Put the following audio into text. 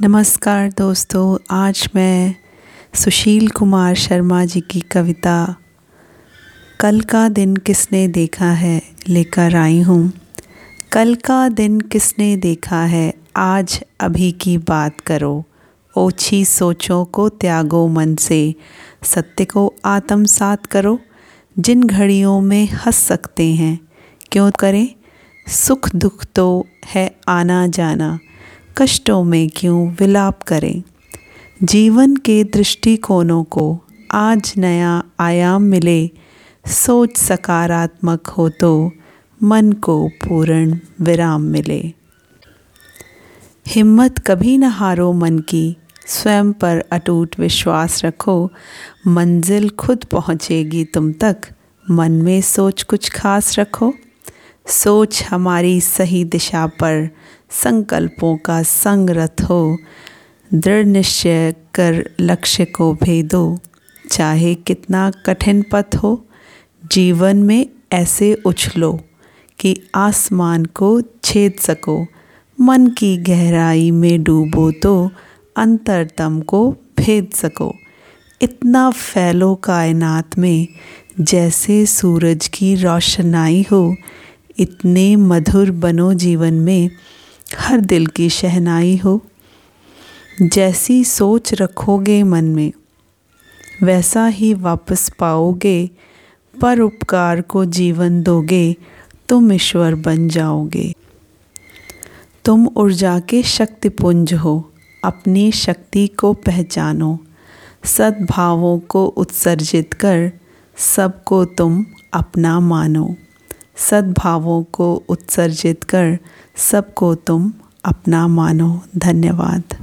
नमस्कार दोस्तों, आज मैं सुशील कुमार शर्मा जी की कविता, कल का दिन किसने देखा है? लेकर आई हूँ। कल का दिन किसने देखा है? आज अभी की बात करो। ओछी सोचों को त्यागो मन से। सत्य को आत्मसात करो। जिन घड़ियों में हंस सकते हैं। क्यों करें? सुख दुख तो है आना जाना। कष्टों में क्यों विलाप करें? जीवन के दृष्टिकोणों को आज नया आयाम मिले, सोच सकारात्मक हो तो मन को पूर्ण विराम मिले। हिम्मत कभी न हारो मन की, स्वयं पर अटूट विश्वास रखो। मंजिल खुद पहुँचेगी तुम तक, मन में सोच कुछ खास रखो। सोच हमारी सही दिशा पर संकल्पों का संगरथ हो। दृढ़ निश्चय कर लक्ष्य को भेदो। चाहे कितना कठिन पथ हो, जीवन में ऐसे उछलो कि आसमान को छेद सको। मन की गहराई में डूबो तो अंतरतम को भेद सको। इतना फैलो कायनात में जैसे सूरज की रोशनाई हो इतने मधुर बनो जीवन में हर दिल की शहनाई हो। जैसी सोच रखोगे मन में, वैसा ही वापस पाओगे। पर उपकार को जीवन दोगे, तुम ईश्वर बन जाओगे। तुम ऊर्जा के शक्तिपुंज हो, अपनी शक्ति को पहचानो। सद्भावों को उत्सर्जित कर, सबको तुम अपना मानो। सद्भावों को उत्सर्जित कर सबको तुम अपना मानो। धन्यवाद।